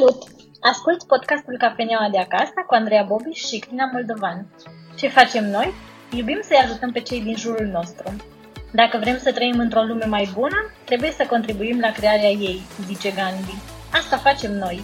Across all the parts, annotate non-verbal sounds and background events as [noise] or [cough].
Salut! Ascult podcastul Cafeneaua de acasă cu Andreea Bobiș și Crina Moldovan. Ce facem noi? Iubim să-i ajutăm pe cei din jurul nostru. Dacă vrem să trăim într-o lume mai bună, trebuie să contribuim la crearea ei, zice Gandhi. Asta facem noi.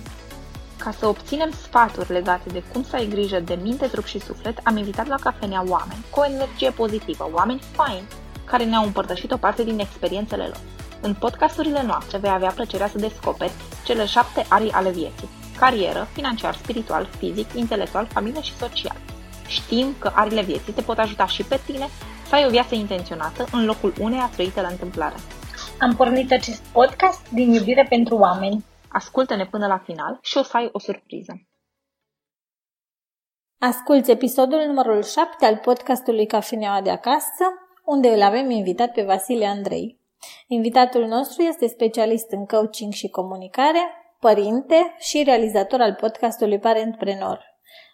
Ca să obținem sfaturi legate de cum să ai grijă de minte, trup și suflet, am invitat la cafenea oameni cu o energie pozitivă, oameni faini, care ne-au împărtășit o parte din experiențele lor. În podcasturile noastre vei avea plăcerea să descoperi cele șapte arii ale vieții. Carieră, financiar, spiritual, fizic, intelectual, familie și social. Știm că arile vieții te pot ajuta și pe tine să ai o viață intenționată în locul uneia trăită la întâmplare. Am pornit acest podcast din iubire pentru oameni. Ascultă-ne până la final și o să ai o surpriză. Asculți episodul numărul 7 al podcastului Cafeneaua de acasă, unde îl avem invitat pe Vasile Andrei. Invitatul nostru este specialist în coaching și comunicare, părinte și realizator al podcastului Parentprenor.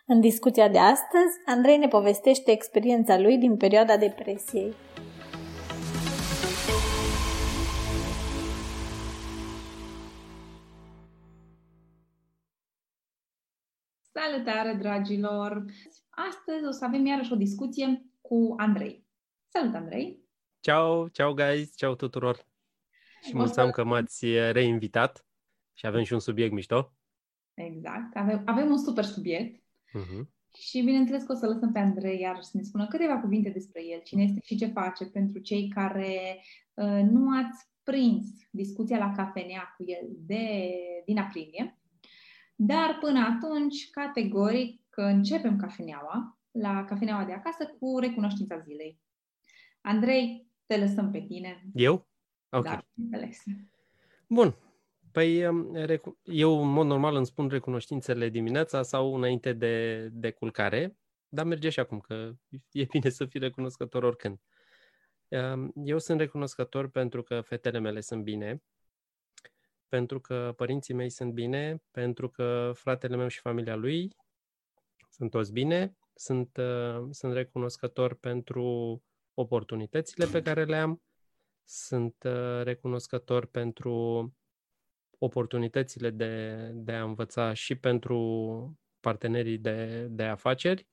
În discuția de astăzi, Andrei ne povestește experiența lui din perioada depresiei. Salutare, dragilor! Astăzi o să avem iarăși o discuție cu Andrei. Salut, Andrei! Ciao, ciao guys, ciao tuturor! Și mulțumim că m-ați reinvitat și avem și un subiect mișto. Exact, avem, avem un super subiect uh-huh. și bineînțeles că o să lăsăm pe Andrei iar să ne spună câteva cuvinte despre el, cine este și ce face pentru cei care uh, nu ați prins discuția la cafenea cu el de, din aprilie. Dar până atunci, categoric, că începem cafeneaua, la cafeneaua de acasă, cu recunoștința zilei. Andrei, te lăsăm pe tine. Eu? Ok. Da, înțeles. Bun. Păi um, eu, în mod normal, îmi spun recunoștințele dimineața sau înainte de, de culcare, dar merge și acum, că e bine să fii recunoscător oricând. Um, eu sunt recunoscător pentru că fetele mele sunt bine, pentru că părinții mei sunt bine, pentru că fratele meu și familia lui sunt toți bine, sunt, uh, sunt recunoscător pentru oportunitățile pe care le am, sunt uh, recunoscător pentru oportunitățile de, de a învăța și pentru partenerii de, de afaceri,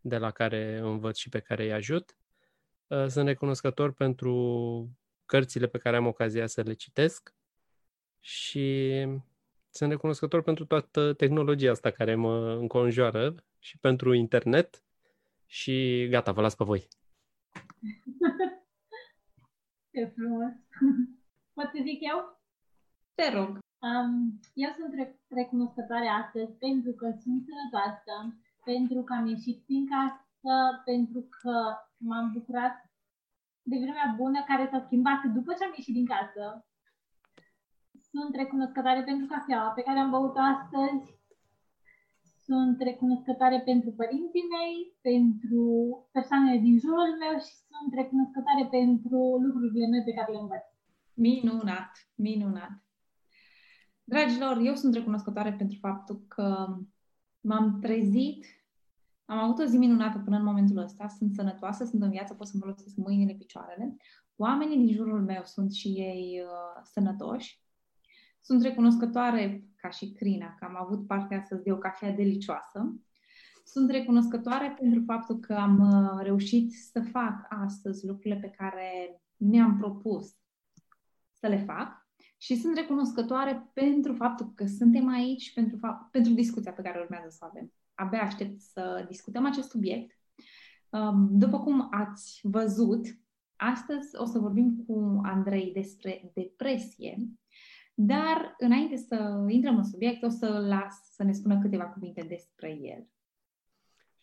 de la care învăț și pe care îi ajut. Uh, sunt recunoscător pentru cărțile pe care am ocazia să le citesc și sunt recunoscător pentru toată tehnologia asta care mă înconjoară și pentru internet și gata, vă las pe voi. [laughs] Ce frumos! [laughs] Pot să zic eu? Te rog. Um, eu sunt re- recunoscătoare astăzi pentru că sunt sănătoasă, pentru că am ieșit din casă, pentru că m-am bucurat de vremea bună care s-a schimbat după ce am ieșit din casă. Sunt recunoscătoare pentru cafeaua pe care am băut-o astăzi. Sunt recunoscătoare pentru părinții mei, pentru persoanele din jurul meu și sunt recunoscătoare pentru lucrurile noi pe care le învăț. Minunat, minunat. Dragilor, eu sunt recunoscătoare pentru faptul că m-am trezit, am avut o zi minunată până în momentul ăsta, sunt sănătoasă, sunt în viață, pot să-mi folosesc mâinile, picioarele. Oamenii din jurul meu sunt și ei uh, sănătoși. Sunt recunoscătoare, ca și Crina, că am avut partea astăzi de o cafea delicioasă. Sunt recunoscătoare pentru faptul că am uh, reușit să fac astăzi lucrurile pe care mi-am propus să le fac și sunt recunoscătoare pentru faptul că suntem aici și pentru, fapt, pentru discuția pe care urmează să o avem. Abia aștept să discutăm acest subiect. Um, după cum ați văzut, astăzi o să vorbim cu Andrei despre depresie, dar înainte să intrăm în subiect, o să las să ne spună câteva cuvinte despre el.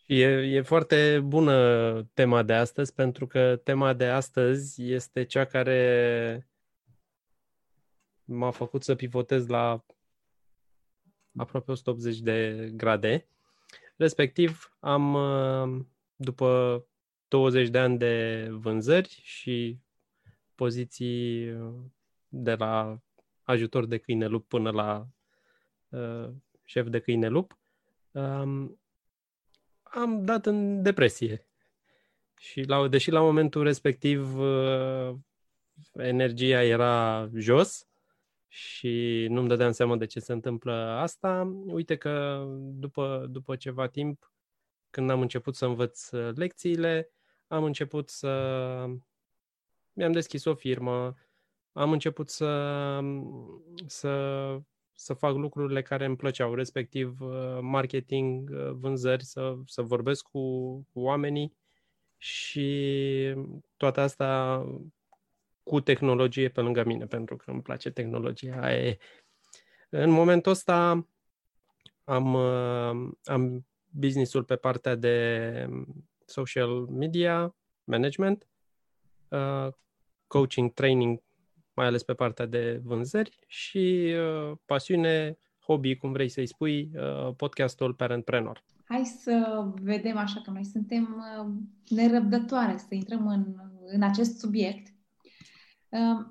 E, e foarte bună tema de astăzi, pentru că tema de astăzi este cea care m-a făcut să pivotez la aproape 180 de grade. Respectiv, am, uh, după 20 de ani de vânzări și poziții uh, de la ajutor de câine lup până la uh, șef de câine lup, um, am dat în depresie. Și la, deși la momentul respectiv uh, energia era jos, și nu-mi dădeam seama de ce se întâmplă asta. Uite că după, după ceva timp, când am început să învăț uh, lecțiile, am început să... Mi-am deschis o firmă, am început să, să, să fac lucrurile care îmi plăceau, respectiv uh, marketing, uh, vânzări, să, să vorbesc cu, cu oamenii și toate asta cu tehnologie pe lângă mine, pentru că îmi place tehnologia. E. În momentul ăsta am, uh, am businessul pe partea de social media management, uh, coaching, training, mai ales pe partea de vânzări și uh, pasiune, hobby, cum vrei să-i spui, podcastul Parentpreneur. Hai să vedem așa că noi suntem nerăbdătoare să intrăm în, în acest subiect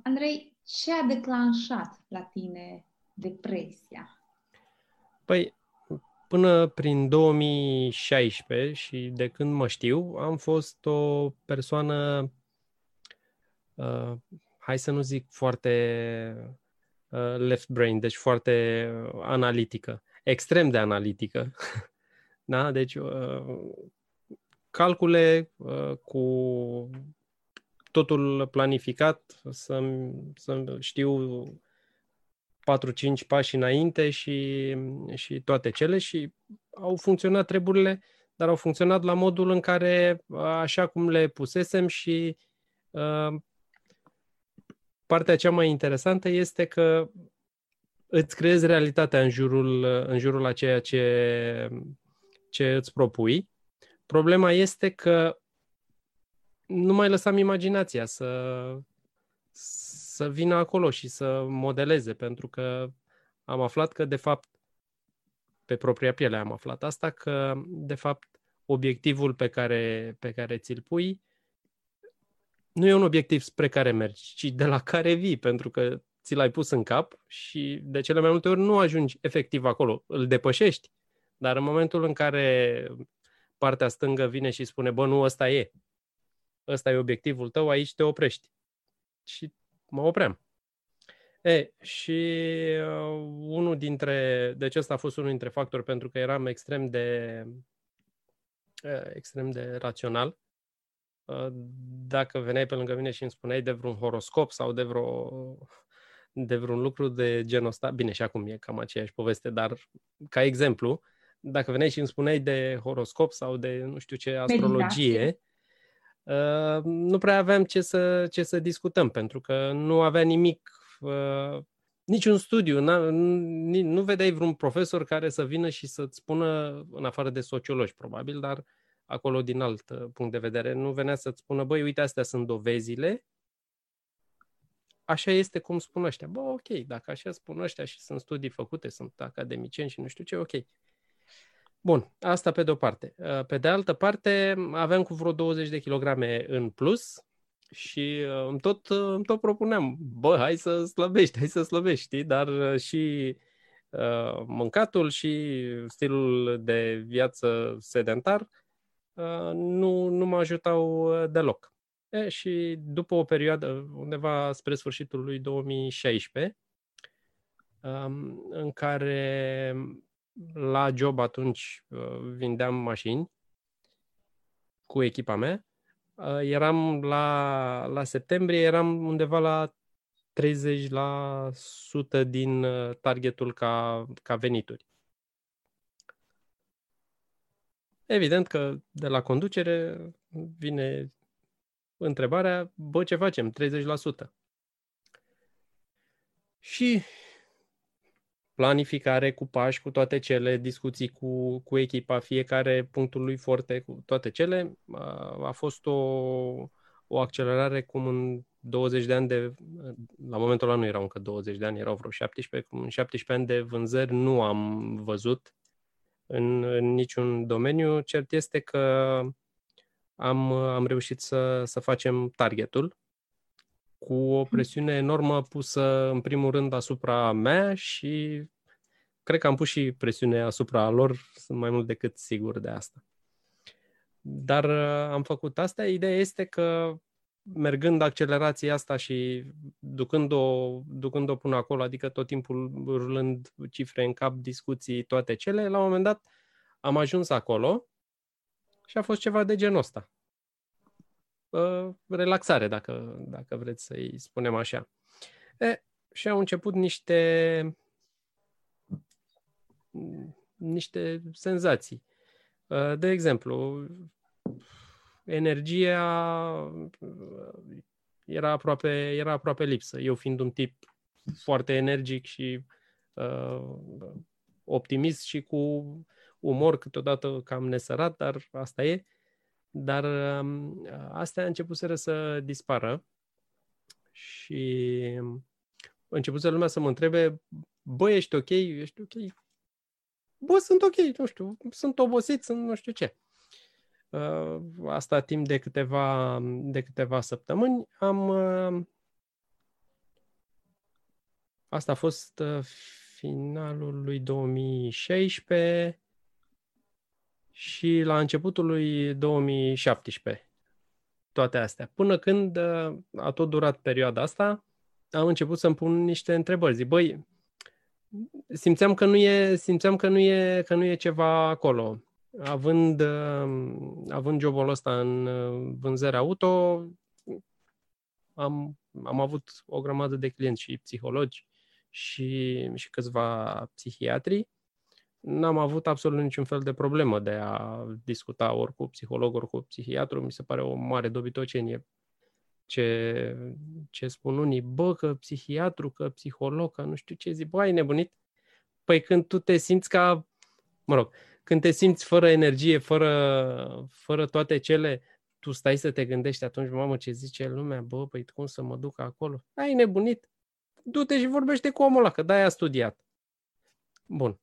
Andrei, ce a declanșat la tine depresia? Păi, până prin 2016 și de când mă știu, am fost o persoană, uh, hai să nu zic foarte uh, left brain, deci foarte analitică, extrem de analitică. [laughs] da? Deci, uh, calcule uh, cu totul planificat, să, să știu 4-5 pași înainte și, și toate cele și au funcționat treburile, dar au funcționat la modul în care, așa cum le pusesem și uh, partea cea mai interesantă este că îți creezi realitatea în jurul, în jurul a ceea ce, ce îți propui. Problema este că nu mai lăsam imaginația să, să vină acolo și să modeleze, pentru că am aflat că, de fapt, pe propria piele am aflat asta, că, de fapt, obiectivul pe care, pe care ți-l pui nu e un obiectiv spre care mergi, ci de la care vii, pentru că ți l-ai pus în cap și de cele mai multe ori nu ajungi efectiv acolo, îl depășești, dar în momentul în care partea stângă vine și spune, bă, nu, ăsta e, ăsta e obiectivul tău, aici te oprești. Și mă opream. E, și uh, unul dintre, deci ăsta a fost unul dintre factori pentru că eram extrem de uh, extrem de rațional. Uh, dacă veneai pe lângă mine și îmi spuneai de vreun horoscop sau de vreo de vreun lucru de genul ăsta, bine, și acum e cam aceeași poveste, dar ca exemplu, dacă veneai și îmi spuneai de horoscop sau de nu știu ce astrologie, Meditație. Uh, nu prea aveam ce să, ce să discutăm, pentru că nu avea nimic, uh, niciun studiu, nu vedeai vreun profesor care să vină și să-ți spună, în afară de sociologi probabil, dar acolo din alt uh, punct de vedere, nu venea să-ți spună, băi, uite, astea sunt dovezile, așa este cum spun ăștia. Bă, ok, dacă așa spun ăștia și sunt studii făcute, sunt academicieni și nu știu ce, ok. Bun, asta pe de-o parte. Uh, pe de altă parte, aveam cu vreo 20 de kilograme în plus și uh, îmi tot, uh, îmi tot propuneam, bă, hai să slăbești, hai să slăbești, știi? Dar și uh, mâncatul și stilul de viață sedentar uh, nu, nu mă ajutau deloc. E, și după o perioadă, undeva spre sfârșitul lui 2016, um, în care la job atunci uh, vindeam mașini cu echipa mea. Uh, eram la, la septembrie, eram undeva la 30% din uh, targetul ca, ca venituri. Evident că de la conducere vine întrebarea, bă, ce facem? 30%. Și planificare cu pași, cu toate cele, discuții cu, cu echipa, fiecare punctul lui forte, cu toate cele, a, a fost o, o accelerare cum în 20 de ani de, la momentul ăla nu erau încă 20 de ani, erau vreo 17, cum în 17 ani de vânzări nu am văzut în, în niciun domeniu. Cert este că am, am reușit să, să facem targetul cu o presiune enormă pusă în primul rând asupra mea și cred că am pus și presiune asupra lor, sunt mai mult decât sigur de asta. Dar uh, am făcut asta. Ideea este că mergând accelerația asta și ducând-o, ducând-o până acolo, adică tot timpul rulând cifre în cap, discuții, toate cele, la un moment dat am ajuns acolo și a fost ceva de genul ăsta. Uh, relaxare, dacă, dacă vreți să-i spunem așa. E, și au început niște niște senzații. Uh, de exemplu, energia era aproape, era aproape lipsă. Eu fiind un tip foarte energic și uh, optimist și cu umor câteodată cam nesărat, dar asta e. Dar uh, astea începuseră să dispară și începuse lumea să mă întrebe, bă, ești ok? Ești ok? Bă, sunt ok, nu știu, sunt obosit, sunt nu știu ce. Uh, asta timp de câteva, de câteva săptămâni. Am, uh, asta a fost uh, finalul lui 2016 și la începutul lui 2017. Toate astea. Până când a tot durat perioada asta, am început să-mi pun niște întrebări. Zic, băi, simțeam că nu e, simțeam că nu e, că nu e ceva acolo având, um, având jobul ăsta în uh, vânzări auto, am, am avut o grămadă de clienți și psihologi și, și câțiva psihiatri. N-am avut absolut niciun fel de problemă de a discuta ori cu psiholog, ori cu psihiatru. Mi se pare o mare dobitocenie ce, ce spun unii. Bă, că psihiatru, că psiholog, că nu știu ce zic. Bă, ai nebunit? Păi când tu te simți ca, mă rog, când te simți fără energie, fără, fără toate cele, tu stai să te gândești atunci, mamă, ce zice lumea, bă, păi cum să mă duc acolo? Ai nebunit? Du-te și vorbește cu omul ăla, că de-aia a studiat. Bun.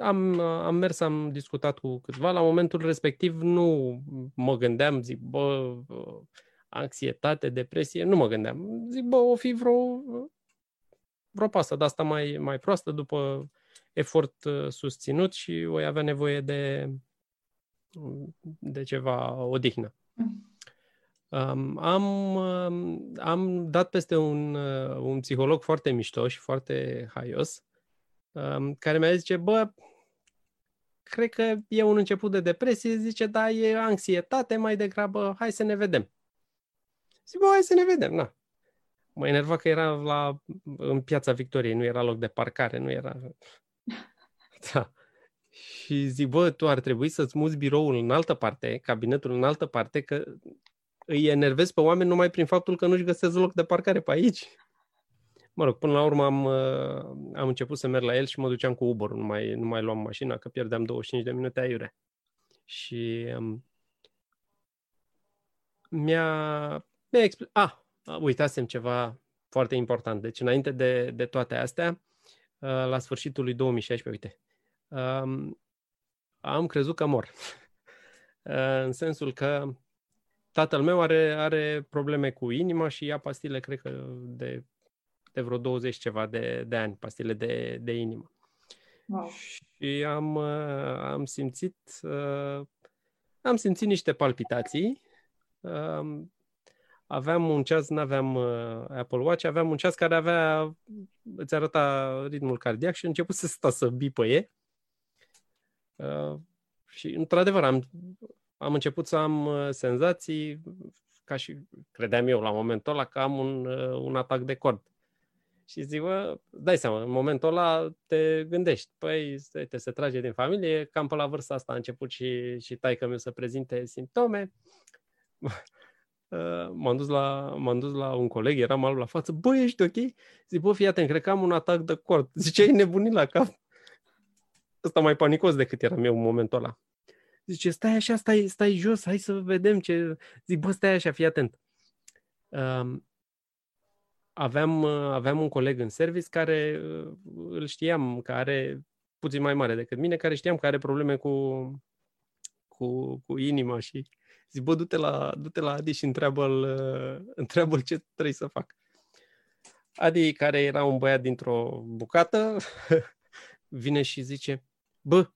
Am, am mers, am discutat cu câțiva. La momentul respectiv nu mă gândeam, zic, bă, anxietate, depresie, nu mă gândeam. Zic, bă, o fi vreo, vreo pasă de asta mai, mai proastă după efort uh, susținut și voi avea nevoie de, de ceva odihnă. Um, am, um, am dat peste un, uh, un psiholog foarte mișto și foarte haios, um, care mi-a zis, bă, cred că e un început de depresie, zice, da, e anxietate mai degrabă, hai să ne vedem. Zic, bă, hai să ne vedem, na. Mă enerva că era la, în piața Victoriei, nu era loc de parcare, nu era... Da. Și zic, bă, tu ar trebui să-ți muți biroul în altă parte, cabinetul în altă parte, că îi enervezi pe oameni numai prin faptul că nu-și găsesc loc de parcare pe aici. Mă rog, până la urmă am, uh, am început să merg la el și mă duceam cu Uber, nu mai, nu mai luam mașina, că pierdeam 25 de minute aiure. Și um, mi-a, mi-a explicat... Ah, uitasem ceva foarte important. Deci, înainte de, de toate astea, uh, la sfârșitul lui 2016, uite, um, am crezut că mor. Uh, [laughs] în sensul că tatăl meu are, are probleme cu inima și ia pastile, cred că de, de vreo 20 ceva de, de ani, pastile de, de inimă. Wow. Și am, uh, am simțit uh, am simțit niște palpitații. Um, aveam un ceas, nu aveam Apple Watch, aveam un ceas care avea, îți arăta ritmul cardiac și a început să sta să bipăie. Uh, și, într-adevăr, am, am început să am uh, senzații ca și credeam eu la momentul ăla că am un, uh, un atac de cord. Și zic, bă, dai seama, în momentul ăla te gândești, păi, te se trage din familie, cam pe la vârsta asta a început și, și taică meu să prezinte simptome. M-am dus, la, m-am dus la un coleg, era malul la față, bă, ești ok? Zic, bă, fii atent, cred că am un atac de cord. Zice, ai nebunit la cap ăsta mai panicos decât eram eu în momentul ăla. Zice, stai așa, stai, stai jos, hai să vedem ce... Zic, bă, stai așa, fii atent. Um, aveam, aveam un coleg în service care uh, îl știam, care are puțin mai mare decât mine, care știam că are probleme cu, cu, cu inima și zic, bă, du-te la, du-te la Adi și întreabă-l, uh, întreabă ce trebuie să fac. Adi, care era un băiat dintr-o bucată, [laughs] vine și zice, Bă,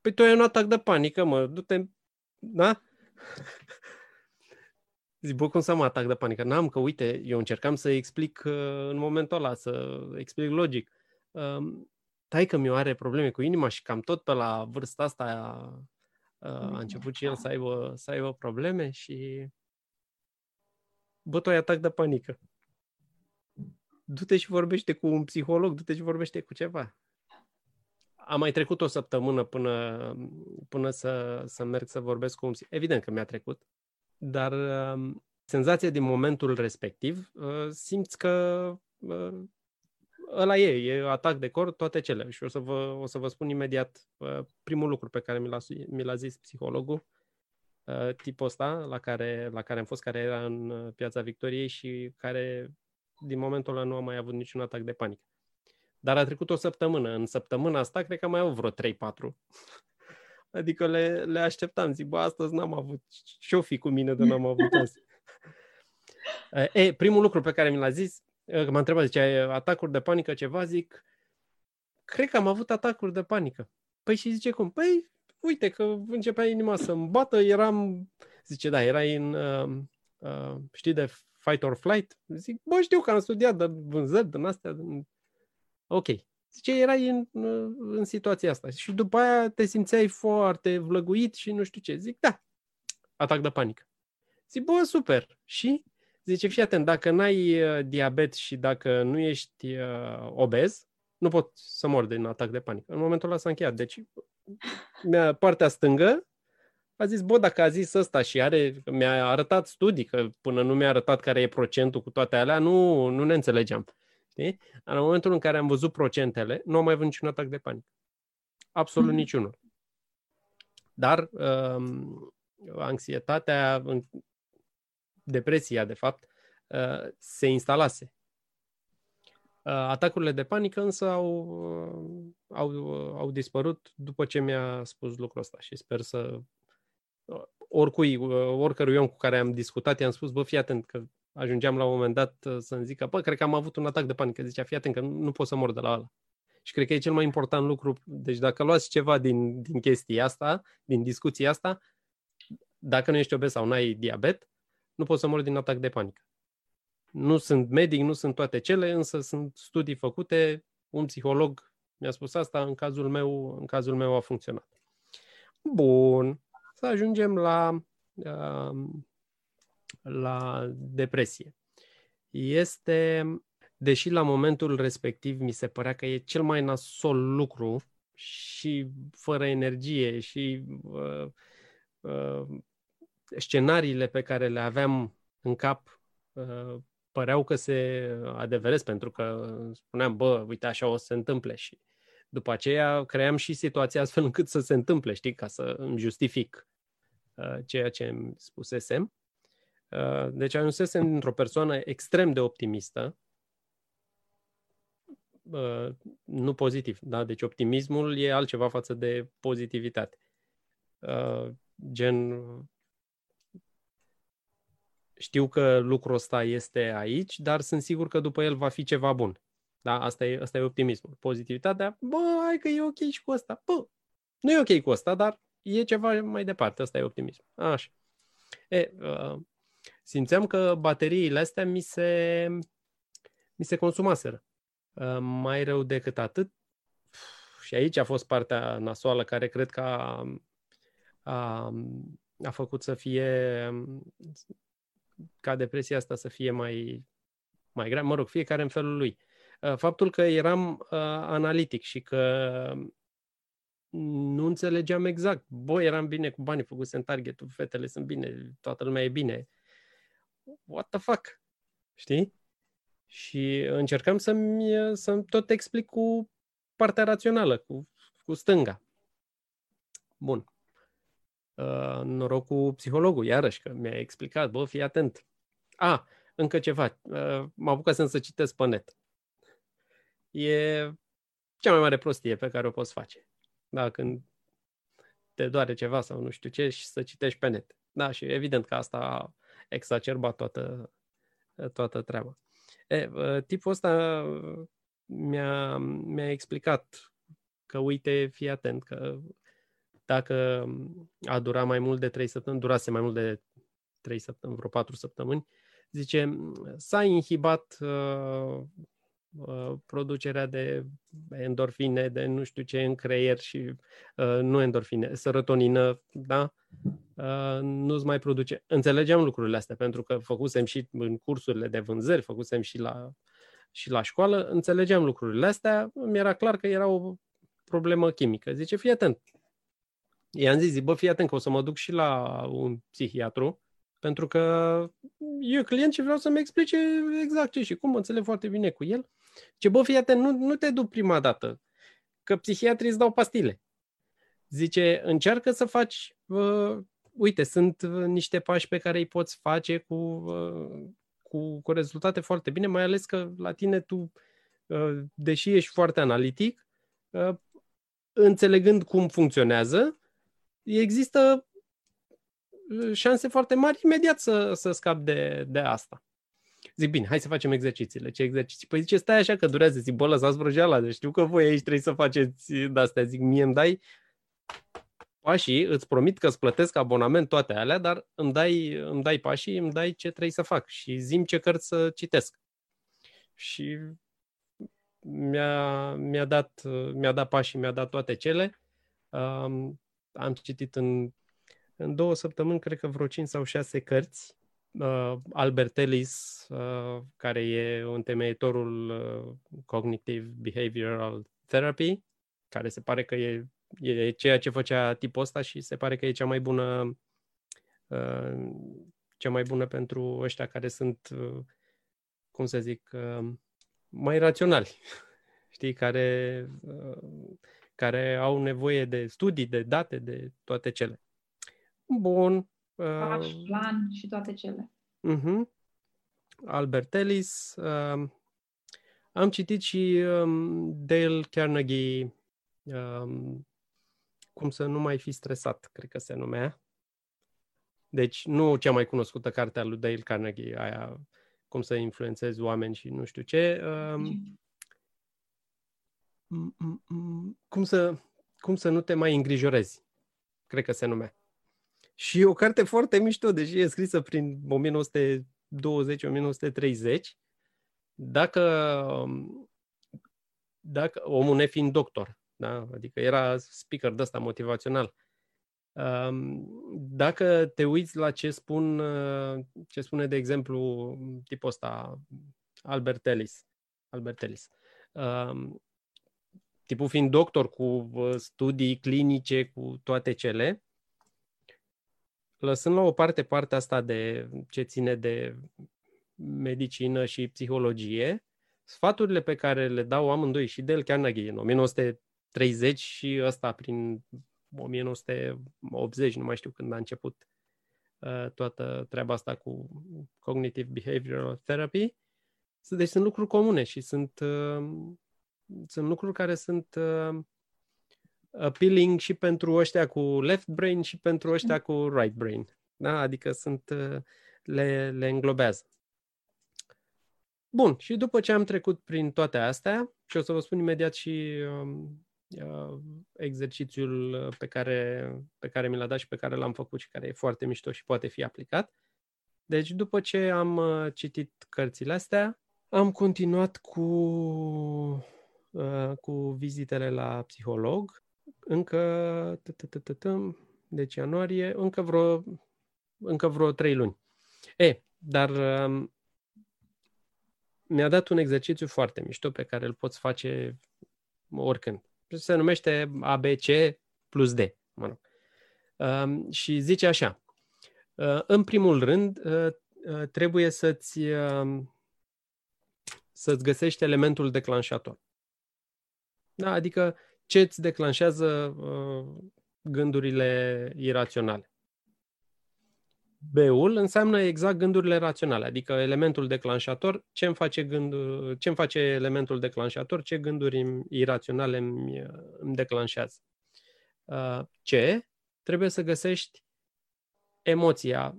păi tu ai un atac de panică, mă, du-te, da? [laughs] Zic, bă, cum să mă atac de panică? N-am, că uite, eu încercam să explic uh, în momentul ăla, să explic logic. Um, tai că mi-o are probleme cu inima și cam tot pe la vârsta asta uh, a început și el să aibă, să aibă probleme și bă, tu ai atac de panică. Du-te și vorbește cu un psiholog, du-te și vorbește cu ceva. A mai trecut o săptămână până, până să, să merg să vorbesc cu un psiholog. Evident că mi-a trecut, dar uh, senzația din momentul respectiv, uh, simți că uh, ăla e, e atac de cor, toate cele. Și o să vă, o să vă spun imediat uh, primul lucru pe care mi l-a, mi l-a zis psihologul, uh, tipul ăsta la care, la care am fost, care era în uh, Piața Victoriei și care din momentul ăla nu a mai avut niciun atac de panică. Dar a trecut o săptămână. În săptămâna asta cred că mai au vreo 3-4. [laughs] Adică le, le așteptam. Zic, bă, astăzi n-am avut. Ce-o fi cu mine de n-am avut azi? [laughs] e, primul lucru pe care mi l-a zis, că m-a întrebat, zice, ai atacuri de panică ceva? Zic, cred că am avut atacuri de panică. Păi și zice cum? Păi, uite că începea inima să-mi bată, eram, zice, da, erai în, uh, uh, știi, de fight or flight? Zic, bă, știu că am studiat de vânzări din astea. Ok. Zice, erai în, în situația asta. Și după aia te simțeai foarte vlăguit și nu știu ce. Zic, da, atac de panică. Zic, bă, super. Și? Zice, fii atent, dacă n-ai uh, diabet și dacă nu ești uh, obez, nu pot să mor din atac de panică. În momentul ăla s-a încheiat. Deci, mi-a, partea stângă a zis, bă, dacă a zis ăsta și are, mi-a arătat studii, că până nu mi-a arătat care e procentul cu toate alea, nu, nu ne înțelegeam. Știi? În momentul în care am văzut procentele, nu am mai avut niciun atac de panică. Absolut mm-hmm. niciunul. Dar um, anxietatea, depresia, de fapt, uh, se instalase. Uh, atacurile de panică însă au, uh, au, au dispărut după ce mi-a spus lucrul ăsta și sper să oricui, oricărui om cu care am discutat, i-am spus, bă, fii atent că ajungeam la un moment dat să-mi zică, bă, cred că am avut un atac de panică. Zicea, fii atent că nu, nu pot să mor de la ăla. Și cred că e cel mai important lucru. Deci dacă luați ceva din, din chestia asta, din discuția asta, dacă nu ești obez sau n-ai diabet, nu poți să mori din atac de panică. Nu sunt medic, nu sunt toate cele, însă sunt studii făcute, un psiholog mi-a spus asta, în cazul meu, în cazul meu a funcționat. Bun, să ajungem la, um, la depresie. Este, deși la momentul respectiv mi se părea că e cel mai nasol lucru și fără energie și uh, uh, scenariile pe care le aveam în cap uh, păreau că se adeveresc pentru că spuneam, bă, uite, așa o să se întâmple și după aceea cream și situația astfel încât să se întâmple, știi, ca să îmi justific uh, ceea ce îmi spusesem. Uh, deci ajunsesem într-o persoană extrem de optimistă, uh, nu pozitiv, da? Deci optimismul e altceva față de pozitivitate. Uh, gen, știu că lucrul ăsta este aici, dar sunt sigur că după el va fi ceva bun. Da? Asta e, asta e optimismul. Pozitivitatea, bă, hai că e ok și cu asta. Bă, nu e ok cu asta, dar e ceva mai departe. Asta e optimism. Așa. E, uh, simțeam că bateriile astea mi se, mi se consumaseră. Uh, mai rău decât atât, și aici a fost partea nasoală care cred că a, a, a făcut să fie ca depresia asta să fie mai, mai grea, mă rog, fiecare în felul lui. Uh, faptul că eram uh, analitic și că nu înțelegeam exact. Bă, eram bine cu banii, făcusem targetul, fetele sunt bine, toată lumea e bine. What the fuck? Știi? Și încercam să-mi, să tot explic cu partea rațională, cu, cu stânga. Bun uh, noroc cu psihologul, iarăși, că mi-a explicat, bă, fii atent. A, încă ceva, uh, m-a apucat să citesc pe net. E cea mai mare prostie pe care o poți face. Da, când te doare ceva sau nu știu ce și să citești pe net. Da, și evident că asta a exacerbat toată, toată treaba. E, uh, tipul ăsta mi-a, mi-a explicat că uite, fii atent, că dacă a durat mai mult de 3 săptămâni, durase mai mult de trei săptămâni, vreo patru săptămâni, zice, s-a inhibat uh, uh, producerea de endorfine, de nu știu ce în creier și uh, nu endorfine, serotonină, da? Uh, nu-ți mai produce. Înțelegeam lucrurile astea pentru că făcusem și în cursurile de vânzări, făcusem și la, și la școală, înțelegeam lucrurile astea, mi-era clar că era o problemă chimică. Zice, fii atent. I-am zis, zi, bă, fii atent că o să mă duc și la un psihiatru, pentru că eu client și vreau să-mi explice exact ce și cum, înțeleg foarte bine cu el. Ce bă, fii atent, nu, nu te duc prima dată, că psihiatrii îți dau pastile. Zice, încearcă să faci, uh, uite, sunt niște pași pe care îi poți face cu, uh, cu, cu rezultate foarte bine, mai ales că la tine tu, uh, deși ești foarte analitic, uh, înțelegând cum funcționează, există uh, șanse foarte mari imediat să, să scap de, de asta. Zic, bine, hai să facem exercițiile. Ce exerciții? Păi zice, stai așa că durează. Zic, bă, lăsați vrăjeala, deci știu că voi aici trebuie să faceți de-astea. Zic, mie îmi dai pașii, îți promit că îți plătesc abonament toate alea, dar îmi dai, îmi dai pașii, îmi dai ce trebuie să fac și zim ce cărți să citesc. Și mi-a, mi-a, dat, mi-a dat pașii, mi-a dat toate cele. Um, am citit în, în două săptămâni, cred că vreo 5 sau 6 cărți. Uh, Albert Ellis, uh, care e întemeitorul uh, Cognitive Behavioral Therapy, care se pare că e, e ceea ce făcea tipul ăsta și se pare că e cea mai bună uh, cea mai bună pentru ăștia care sunt, uh, cum să zic, uh, mai raționali, [laughs] știi, care, uh, care au nevoie de studii, de date, de toate cele. Bun. Pași, uh, plan și toate cele. Uh-huh. Albert Ellis. Uh, am citit și um, Dale Carnegie, um, cum să nu mai fi stresat, cred că se numea. Deci nu cea mai cunoscută carte a lui Dale Carnegie, aia cum să influențezi oameni și nu știu ce. Um, cum, să, cum să nu te mai îngrijorezi, cred că se numea. Și e o carte foarte mișto, deși e scrisă prin 1920-1930. Dacă, dacă omul nefiind doctor, da? adică era speaker de ăsta motivațional, dacă te uiți la ce spun, ce spune, de exemplu, tipul ăsta, Albert Ellis, Albert Ellis, tipul fiind doctor cu studii clinice, cu toate cele, lăsând la o parte partea asta de ce ține de medicină și psihologie, sfaturile pe care le dau amândoi și Del Carnegie în 1930 și ăsta prin 1980, nu mai știu când a început uh, toată treaba asta cu Cognitive Behavioral Therapy. Deci sunt lucruri comune și sunt, uh, sunt lucruri care sunt uh, appealing și pentru ăștia cu left brain și pentru ăștia cu right brain. Da? Adică sunt, le, le înglobează. Bun, și după ce am trecut prin toate astea, și o să vă spun imediat și um, Uh, exercițiul uh, pe care, pe care mi l-a dat și pe care l-am făcut și care e foarte mișto și poate fi aplicat. Deci după ce am uh, citit cărțile astea, am continuat cu, cu vizitele la psiholog. Încă, deci ianuarie, încă vreo, încă vreo trei luni. E, dar um, mi-a dat un exercițiu foarte mișto pe care îl poți face oricând se numește ABC plus D. Mă rog. Uh, și zice așa, uh, în primul rând, uh, uh, trebuie să-ți, uh, să-ți găsești elementul declanșator. Da? Adică ce îți declanșează uh, gândurile iraționale. B-ul înseamnă exact gândurile raționale, adică elementul declanșator, ce îmi face, gând, ce îmi face elementul declanșator, ce gânduri iraționale îmi, îmi declanșează. Uh, ce? Trebuie să găsești emoția,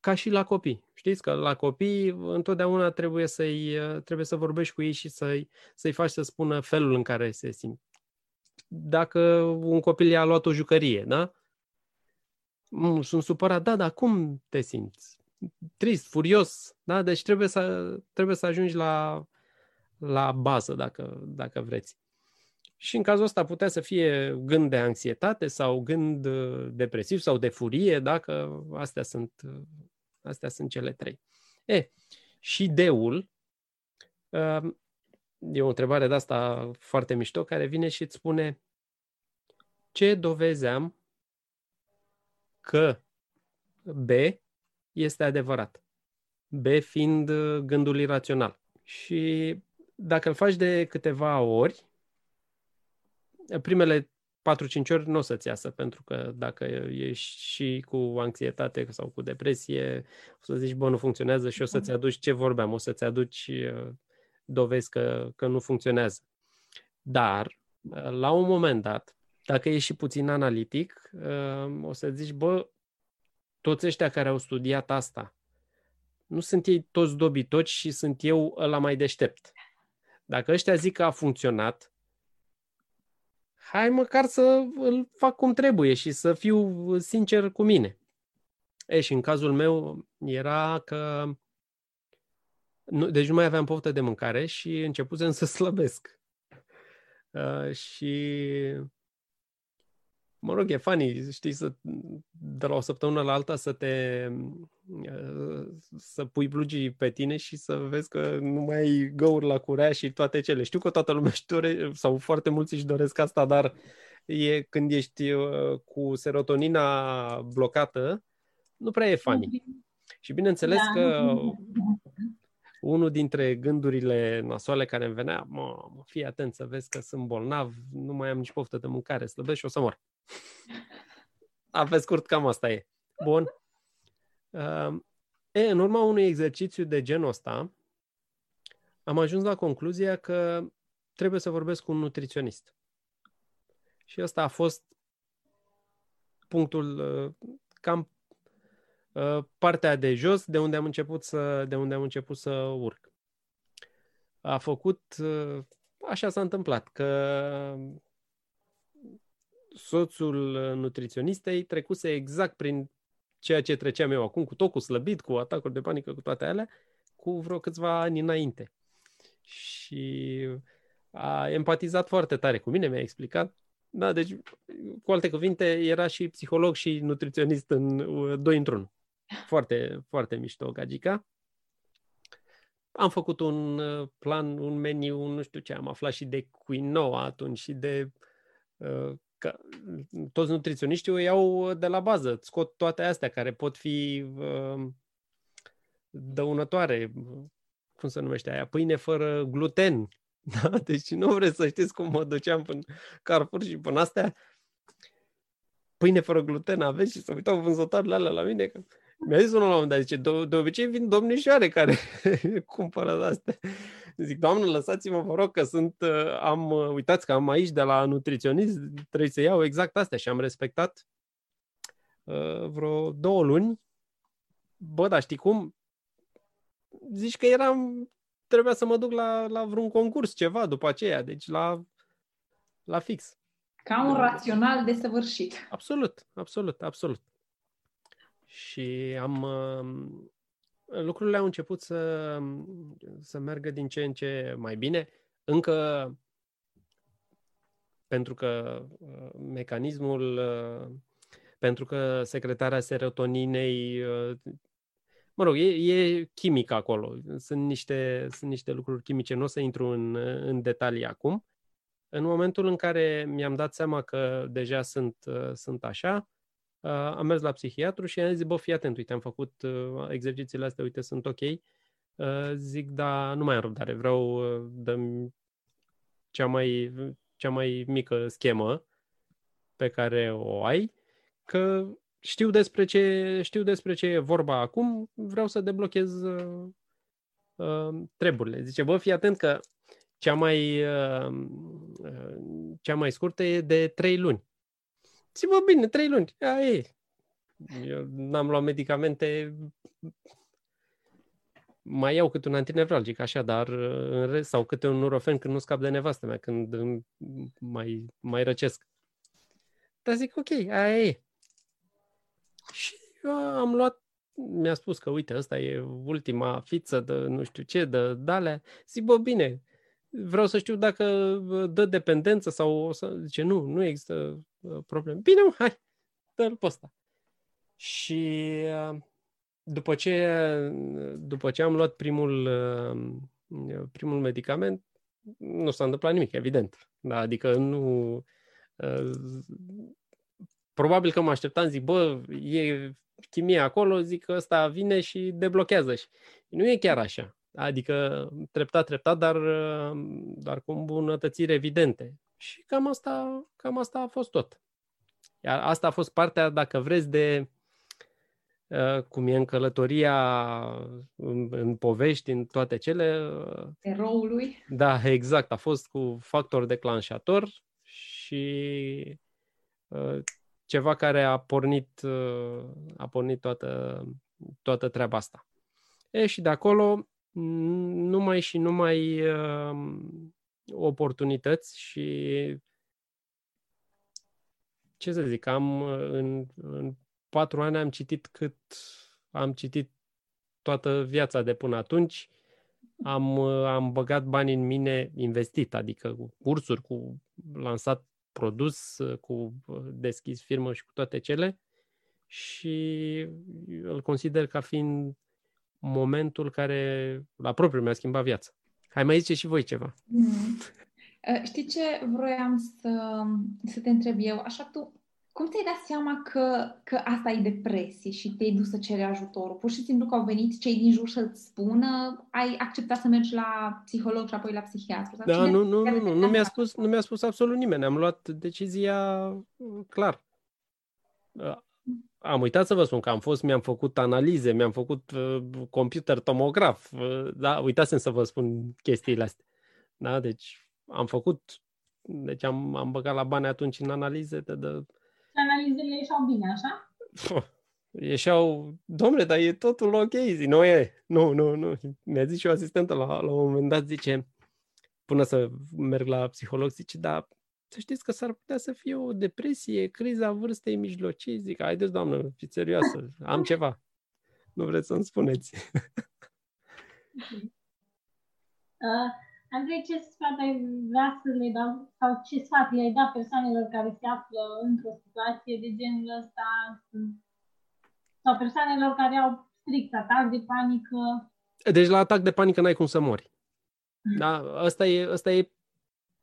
ca și la copii. Știți că la copii întotdeauna trebuie, să-i, trebuie să vorbești cu ei și să-i, să-i faci să spună felul în care se simt. Dacă un copil i-a luat o jucărie, da? sunt supărat, da, dar cum te simți? trist, furios, da? Deci trebuie să, trebuie să ajungi la, la bază, dacă, dacă vreți. Și în cazul ăsta putea să fie gând de anxietate sau gând uh, depresiv sau de furie, dacă astea sunt, uh, astea sunt cele trei. E, și deul, uh, e o întrebare de asta foarte mișto, care vine și îți spune ce dovezi am că B este adevărat. B fiind gândul irațional. Și dacă îl faci de câteva ori, primele 4-5 ori nu o să-ți iasă, pentru că dacă ești și cu anxietate sau cu depresie, o să zici, bă, nu funcționează și o să-ți aduci ce vorbeam, o să-ți aduci uh, dovezi că, că nu funcționează. Dar, uh, la un moment dat, dacă ești și puțin analitic, uh, o să zici, bă, toți ăștia care au studiat asta, nu sunt ei toți dobitoci și sunt eu la mai deștept. Dacă ăștia zic că a funcționat, hai măcar să îl fac cum trebuie și să fiu sincer cu mine. E, și în cazul meu era că nu, deci nu mai aveam poftă de mâncare și începusem să [laughs] slăbesc. Uh, și mă rog, e funny, știi, să, de la o săptămână la alta să te să pui blugii pe tine și să vezi că nu mai ai găuri la curea și toate cele. Știu că toată lumea [laughs] își dore, sau foarte mulți își doresc asta, dar e când ești uh, cu serotonina blocată, nu prea e funny. Și bineînțeles da. că [laughs] unul dintre gândurile nasoale care îmi venea, mă, fii atent să vezi că sunt bolnav, nu mai am nici poftă de mâncare, slăbesc și o să mor. [laughs] A, pe scurt, cam asta e. Bun. Uh, e, în urma unui exercițiu de genul ăsta, am ajuns la concluzia că trebuie să vorbesc cu un nutriționist. Și ăsta a fost punctul, uh, cam uh, partea de jos, de unde am început să, de unde am început să urc. A făcut, uh, așa s-a întâmplat, că soțul uh, nutriționistei trecuse exact prin ceea ce treceam eu acum, cu tocul slăbit, cu atacuri de panică, cu toate alea, cu vreo câțiva ani înainte. Și a empatizat foarte tare cu mine, mi-a explicat. Da, deci, cu alte cuvinte, era și psiholog și nutriționist în uh, doi într-un. Foarte, foarte mișto, Gagica. Am făcut un uh, plan, un meniu, nu știu ce, am aflat și de quinoa atunci și de uh, că toți nutriționiștii o iau de la bază, scot toate astea care pot fi uh, dăunătoare, cum se numește aia, pâine fără gluten. [laughs] Da? Deci nu vreți să știți cum mă duceam până Carrefour și până astea. Pâine fără gluten aveți și să uitau vânzătoarele alea la mine. Că mi-a zis unul la un moment dat, zice, de, de obicei vin domnișoare care [laughs] cumpără astea. Zic, doamnă, lăsați-mă, vă rog, că sunt, uh, am, uh, uitați că am aici de la nutriționist, trebuie să iau exact astea și am respectat uh, vreo două luni. Bă, dar știi cum? Zici că eram, trebuia să mă duc la, la vreun concurs, ceva după aceea, deci la, la fix. Ca un rațional desăvârșit. Absolut, absolut, absolut. Și am, lucrurile au început să, să meargă din ce în ce mai bine. Încă pentru că uh, mecanismul, uh, pentru că secretarea serotoninei, uh, mă rog, e, e chimică acolo. Sunt niște, sunt niște lucruri chimice, nu o să intru în, în detalii acum. În momentul în care mi-am dat seama că deja sunt, sunt așa, uh, am mers la psihiatru și i-am zis, bă, fii atent, uite, am făcut uh, exercițiile astea, uite, sunt ok. Uh, zic, da, nu mai am răbdare, vreau uh, dăm cea mai, cea mai mică schemă pe care o ai, că știu despre ce, știu despre ce e vorba acum, vreau să deblochez uh, uh, treburile. Zice, bă, fii atent că cea mai, uh, uh, cea mai scurtă e de trei luni. Zic, bă, bine, trei luni. Aia e. Eu n-am luat medicamente, mai iau câte un antinevralgic, așa, dar în rest, sau câte un nurofen când nu scap de nevastă mea, când mai, mai răcesc. Dar zic, ok, aia e. Și eu am luat mi-a spus că, uite, asta e ultima fiță de nu știu ce, de dale. Zic, bă, bine, vreau să știu dacă dă dependență sau o să... Zice, nu, nu există uh, probleme. Bine, hai, dă-l pe ăsta. Și uh, după ce, după ce am luat primul, uh, primul medicament, nu s-a întâmplat nimic, evident. Da, adică nu... Probabil că mă așteptam, zic, bă, e chimie acolo, zic că ăsta vine și deblochează. Și nu e chiar așa. Adică treptat, treptat, dar, dar cu îmbunătățiri evidente. Și cam asta, cam asta a fost tot. Iar asta a fost partea, dacă vreți, de uh, cum e în călătoria, în, în povești, în toate cele. Uh, Eroului. Da, exact. A fost cu factor declanșator și uh, ceva care a pornit, a pornit toată, toată treaba asta. E, și de acolo numai și numai uh, oportunități și ce să zic, am în, în patru ani am citit cât am citit toată viața de până atunci. Am, am băgat bani în mine investit, adică cu cursuri, cu lansat produs, cu deschis firmă și cu toate cele și îl consider ca fiind momentul care la propriu mi-a schimbat viața. Hai mai zice și voi ceva. Mm. Știi ce vroiam să, să te întreb eu? Așa tu, cum ți-ai dat seama că, că asta e depresie și te-ai dus să cere ajutorul? Pur și simplu că au venit cei din jur să-ți spună, ai acceptat să mergi la psiholog și apoi la psihiatru? Da, nu, nu, nu, nu, nu mi-a spus, nu mi-a spus absolut nimeni. Am luat decizia clar am uitat să vă spun că am fost, mi-am făcut analize, mi-am făcut uh, computer tomograf, uh, da, uitasem să vă spun chestiile astea. Da, deci am făcut, deci am, am băgat la bani atunci în analize de... de... Analizele ieșeau bine, așa? ieșeau, domnule, dar e totul ok, zi, nu e, nu, nu, nu. Mi-a zis și o asistentă la, la un moment dat, zice, până să merg la psiholog, zice, da, să știți că s-ar putea să fie o depresie, criza vârstei mijlocii. Zic, haideți, doamnă, fiți serioasă, am ceva. Nu vreți să-mi spuneți. [laughs] Uh, Andrei, ce sfat ai vrea să le dau sau ce sfat le-ai da persoanelor care se află într-o situație de genul ăsta sau persoanelor care au strict atac de panică? Deci la atac de panică n-ai cum să mori. Mm. Da? Asta e, asta e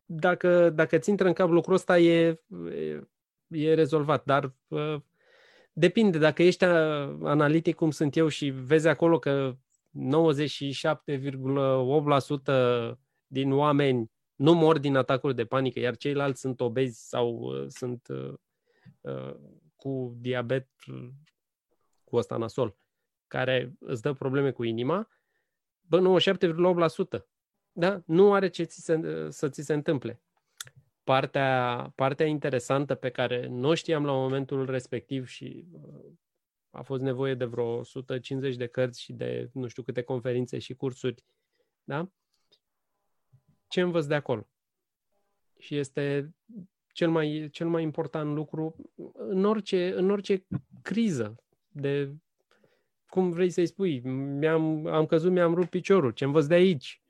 dacă, dacă ți intră în cap lucrul ăsta, e, e, e rezolvat. Dar uh, depinde. Dacă ești analitic cum sunt eu și vezi acolo că 97,8% din oameni nu mor din atacuri de panică, iar ceilalți sunt obezi sau uh, sunt uh, uh, cu diabet cu ăsta nasol, care îți dă probleme cu inima, bă, 97,8% da? nu are ce ți se, să ți se întâmple. Partea, partea interesantă pe care nu știam la momentul respectiv și uh, a fost nevoie de vreo 150 de cărți și de nu știu câte conferințe și cursuri, da? Ce învăț de acolo? Și este cel mai, cel mai important lucru în orice, în orice criză de cum vrei să-i spui, mi-am, am căzut, mi-am rupt piciorul, ce învăț de aici?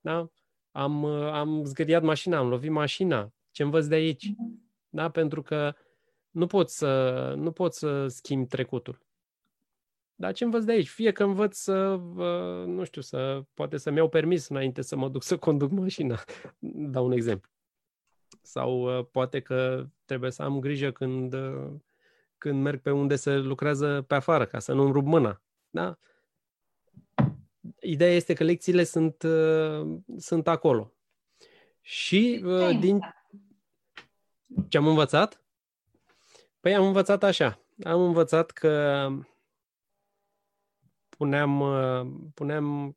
Da? Am, am zgâriat mașina, am lovit mașina. Ce învăț de aici? Mhm. Da? Pentru că nu pot să, nu pot să schimb trecutul. Dar ce învăț de aici? Fie că învăț să, nu știu, să poate să-mi iau permis înainte să mă duc să conduc mașina. [laughs] Dau un exemplu. Sau poate că trebuie să am grijă când, când merg pe unde se lucrează pe afară, ca să nu-mi rup mâna. Da? Ideea este că lecțiile sunt, uh, sunt acolo. Și uh, din ce am învățat? Păi am învățat așa. Am învățat că puneam, uh, puneam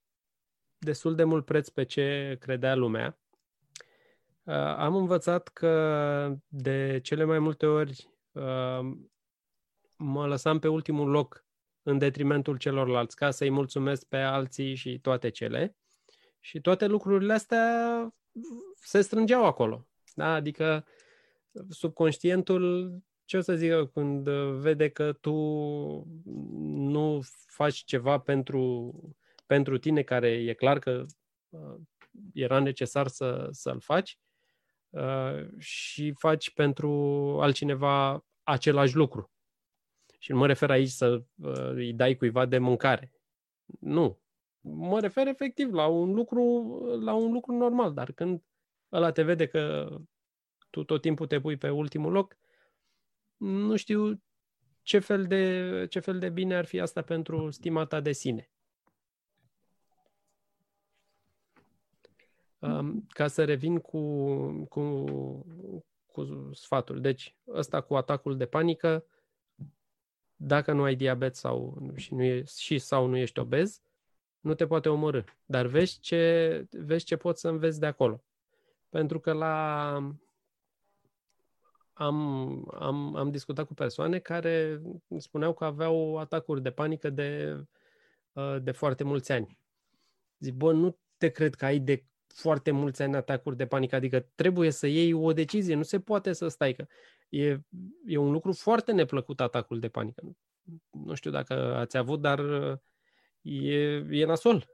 destul de mult preț pe ce credea lumea. Am învățat că de cele mai multe ori mă lăsam pe ultimul loc în detrimentul celorlalți, ca să-i mulțumesc pe alții și toate cele. Și toate lucrurile astea se strângeau acolo. Da? Adică subconștientul ce o să zică când vede că tu nu faci ceva pentru, pentru tine care e clar că uh, era necesar să, să-l faci uh, și faci pentru altcineva același lucru. Și nu mă refer aici să uh, îi dai cuiva de mâncare. Nu. Mă refer efectiv la un lucru, la un lucru normal, dar când ăla te vede că tu tot timpul te pui pe ultimul loc, nu știu ce fel de, ce fel de bine ar fi asta pentru stima ta de sine. Um, ca să revin cu, cu, cu sfatul. Deci, ăsta cu atacul de panică, dacă nu ai diabet sau, și, nu e, și sau nu ești obez, nu te poate omorâ. Dar vezi ce, vezi ce poți să înveți de acolo. Pentru că la, am, am, am discutat cu persoane care spuneau că aveau atacuri de panică de, uh, de foarte mulți ani. Zic, bă, nu te cred că ai de foarte mulți ani atacuri de panică, adică trebuie să iei o decizie, nu se poate să stai, că e, e un lucru foarte neplăcut atacul de panică. Nu știu dacă ați avut, dar uh, e, e nasol.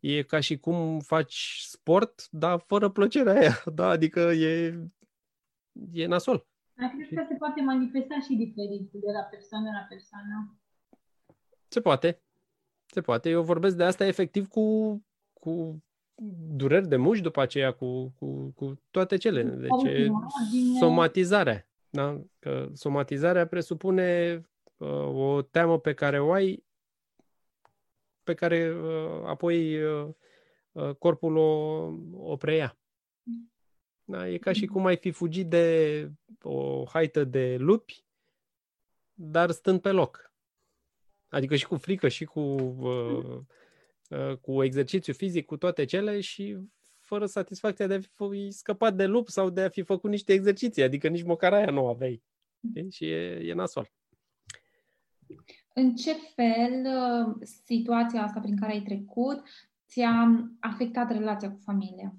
E ca și cum faci sport, dar fără plăcerea aia, [laughs] da? Adică e, e nasol. Dar cred că se poate manifesta și diferit de la persoană la persoană. Se poate. Se poate. Eu vorbesc de asta efectiv cu, cu dureri de muși după aceea, cu, cu, cu toate cele. Deci e somatizarea. Da? Că somatizarea presupune uh, o teamă pe care o ai, pe care uh, apoi uh, uh corpul o, o preia. Da? E ca și cum ai fi fugit de o haită de lupi, dar stând pe loc. Adică și cu frică, și cu, uh, uh, cu exercițiu fizic, cu toate cele și fără satisfacția de a fi scăpat de lup sau de a fi făcut niște exerciții, adică nici măcar aia nu aveai. Și e, e nasol. În ce fel uh, situația asta prin care ai trecut ți-a afectat relația cu familia?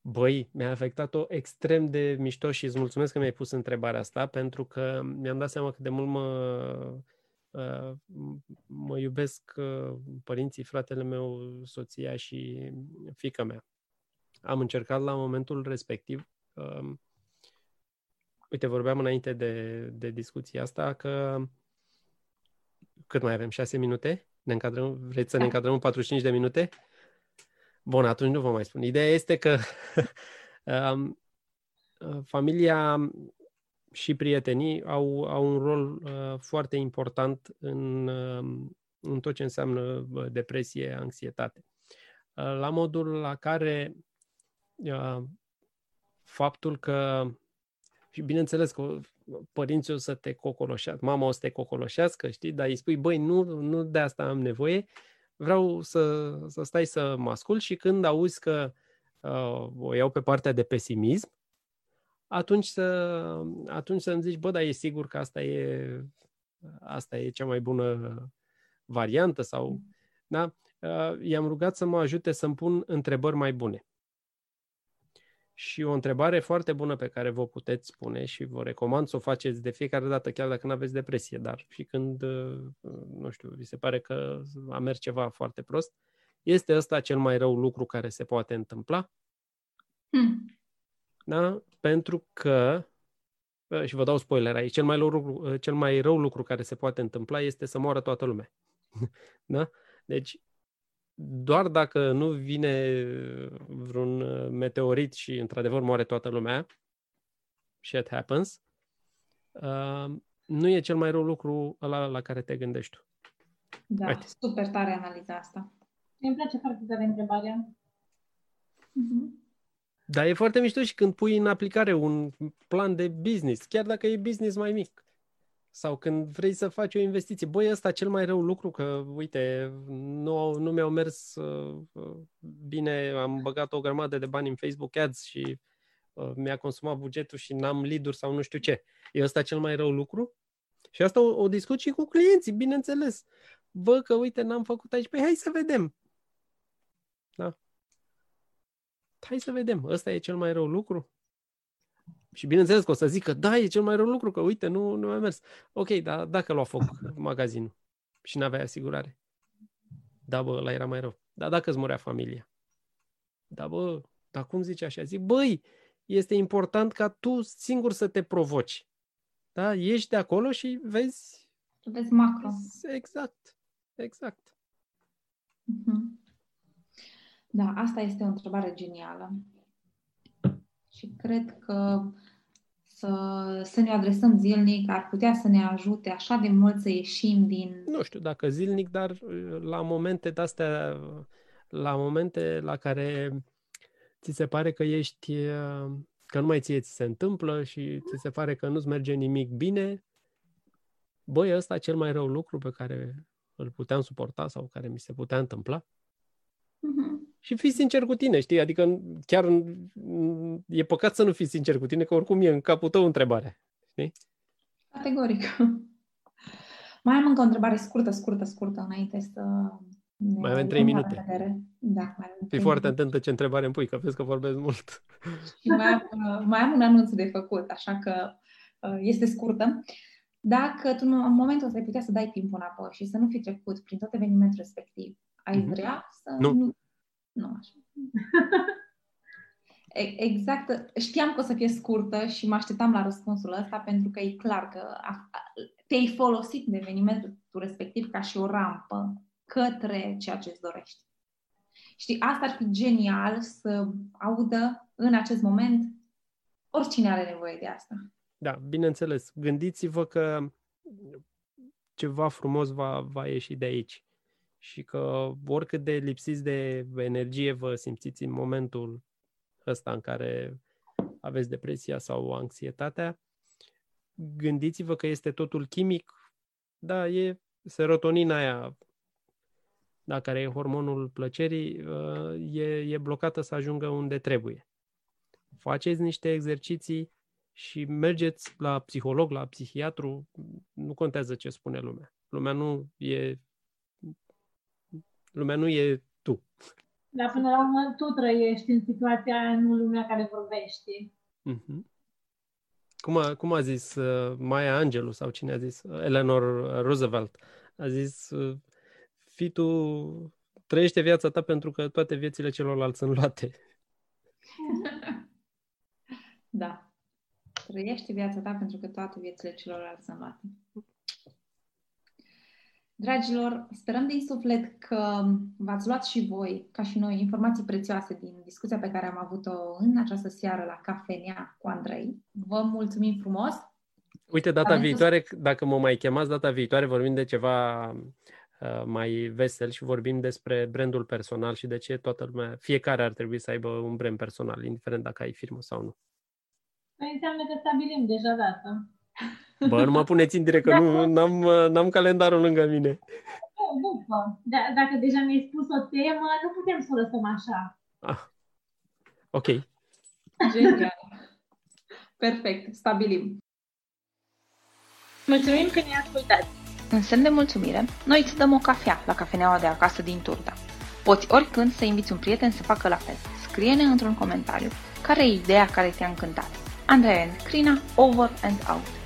Băi, mi-a afectat-o extrem de mișto și îți mulțumesc că mi-ai pus întrebarea asta, pentru că mi-am dat seama cât de mult mă, uh, mă iubesc uh, părinții, fratele meu, soția și fica mea. Am încercat la momentul respectiv, um, uite, vorbeam înainte de, de discuția asta, că cât mai avem? șase minute? Ne încadrăm? Vreți să ne da. încadrăm în 45 de minute? Bun, atunci nu vă mai spun. Ideea este că [laughs] um, familia și prietenii au, au un rol uh, foarte important în, uh, în tot ce înseamnă uh, depresie, anxietate. Uh, la modul la care uh, faptul că și bineînțeles că părinții o să te cocoloșească, mama o să te cocoloșească, știi, dar îi spui, băi, nu, nu de asta am nevoie, vreau să, să stai să mă ascult și când auzi că uh, o iau pe partea de pesimism, atunci să, atunci să-mi zici, bă, dar e sigur că asta e, asta e cea mai bună variantă sau, da? Uh, i-am rugat să mă ajute să-mi pun întrebări mai bune. Și o întrebare foarte bună pe care vă puteți spune și vă recomand să o faceți de fiecare dată, chiar dacă nu aveți depresie, dar și când, uh, nu știu, vi se pare că a mers ceva foarte prost, este ăsta cel mai rău lucru care se poate întâmpla? Hmm. Da? Pentru că, uh, și vă dau spoiler aici, cel mai, rău lucru, uh, cel mai rău lucru care se poate întâmpla este să moară toată lumea. [laughs] da? Deci, doar dacă nu vine vreun uh, meteorit și într-adevăr moare toată lumea, shit happens, uh, nu e cel mai rău lucru la, la care te gândești tu. Da, Haide. super tare analiza asta. Îmi place foarte tare întrebarea. Mm-hmm. Dar e foarte mișto și când pui în aplicare un plan de business, chiar dacă e business mai mic. Sau când vrei să faci o investiție. Băi, ăsta cel mai rău lucru, că, uite, nu, nu mi-au mers uh, bine, am băgat o grămadă de bani în Facebook Ads și uh, mi-a consumat bugetul și n-am lead sau nu știu ce. E ăsta cel mai rău lucru? Și asta o, o discut și cu clienții, bineînțeles. Bă, că uite, n-am făcut aici. Păi hai să vedem. Da? Hai să vedem. Ăsta e cel mai rău lucru? Și bineînțeles că o să zică, da, e cel mai rău lucru, că uite, nu, nu a mers. Ok, dar dacă lua foc [laughs] magazinul și n-avea asigurare? Da, bă, ăla era mai rău. Dar dacă îți murea familia? Da, bă, dar cum zice așa? Zic, băi, este important ca tu singur să te provoci. Da? Ești de acolo și vezi... Vezi macro. Exact, exact. Uh-huh. Da, asta este o întrebare genială. Și cred că să, să ne adresăm zilnic ar putea să ne ajute așa de mult să ieșim din... Nu știu dacă zilnic, dar uh, la momente de-astea, la momente la care ți se pare că ești, uh, că nu mai ție ți se întâmplă și ți se pare că nu-ți merge nimic bine, băi, ăsta cel mai rău lucru pe care îl puteam suporta sau care mi se putea întâmpla. Uh-huh. Și fii sincer cu tine, știi? Adică chiar e păcat să nu fii sincer cu tine, că oricum e în capul tău întrebarea. Știi? Categoric. [laughs] Mai am încă o întrebare scurtă, scurtă, scurtă, înainte să mai avem trei minute. Da, mai avem Fii foarte atentă ce întrebare îmi pui, că vezi că vorbesc mult. Și mai am, mai am un anunț de făcut, așa că uh, este scurtă. Dacă tu în momentul ăsta ai putea să dai timpul înapoi și să nu fi trecut prin tot evenimentul respectiv, ai mm-hmm. vrea să... Nu. Nu, nu așa. Exact. Știam că o să fie scurtă și mă așteptam la răspunsul ăsta pentru că e clar că te-ai folosit de evenimentul respectiv ca și o rampă către ceea ce îți dorești. Știi, asta ar fi genial să audă în acest moment oricine are nevoie de asta. Da, bineînțeles. Gândiți-vă că ceva frumos va, va ieși de aici și că oricât de lipsiți de energie vă simțiți în momentul ăsta în care aveți depresia sau anxietatea, gândiți-vă că este totul chimic, da, e serotonina aia, da, care e hormonul plăcerii, uh, e, e blocată să ajungă unde trebuie. Faceți niște exerciții și mergeți la psiholog, la psihiatru, nu contează ce spune lumea. Lumea nu e lumea nu e tu. Dar până la urmă tu trăiești în situația aia, nu lumea care vorbește. Mm-hmm. Cum a, cum a zis uh, Maya Angelou sau cine a zis? Eleanor Roosevelt. A zis, uh, fii tu, trăiește viața ta pentru că toate viețile celorlalți sunt luate. [laughs] Da. Trăiește viața ta pentru că toate viețile celorlalți sunt luate. Dragilor, sperăm din suflet că v-ați luat și voi, ca și noi, informații prețioase din discuția pe care am avut-o în această seară la cafenea cu Andrei. Vă mulțumim frumos! Uite, data Avem viitoare, să... dacă mă mai chemați, data viitoare vorbim de ceva uh, mai vesel și vorbim despre brandul personal și de ce toată lumea, fiecare ar trebui să aibă un brand personal, indiferent dacă ai firmă sau nu. Păi înseamnă că stabilim deja data. Bă, nu mă puneți în direct, că nu, n-am, n-am calendarul lângă mine. După. Da, dacă deja mi-ai spus o temă, nu putem să o lăsăm așa. Ah. Ok. Genial. Perfect. Stabilim. Mulțumim că ne-ai ascultat. În semn de mulțumire, noi îți dăm o cafea la cafeneaua de acasă din Turda. Poți oricând să inviți un prieten să facă la fel. Scrie-ne într-un comentariu care e ideea care te-a încântat. Andrei and Crina, over and out.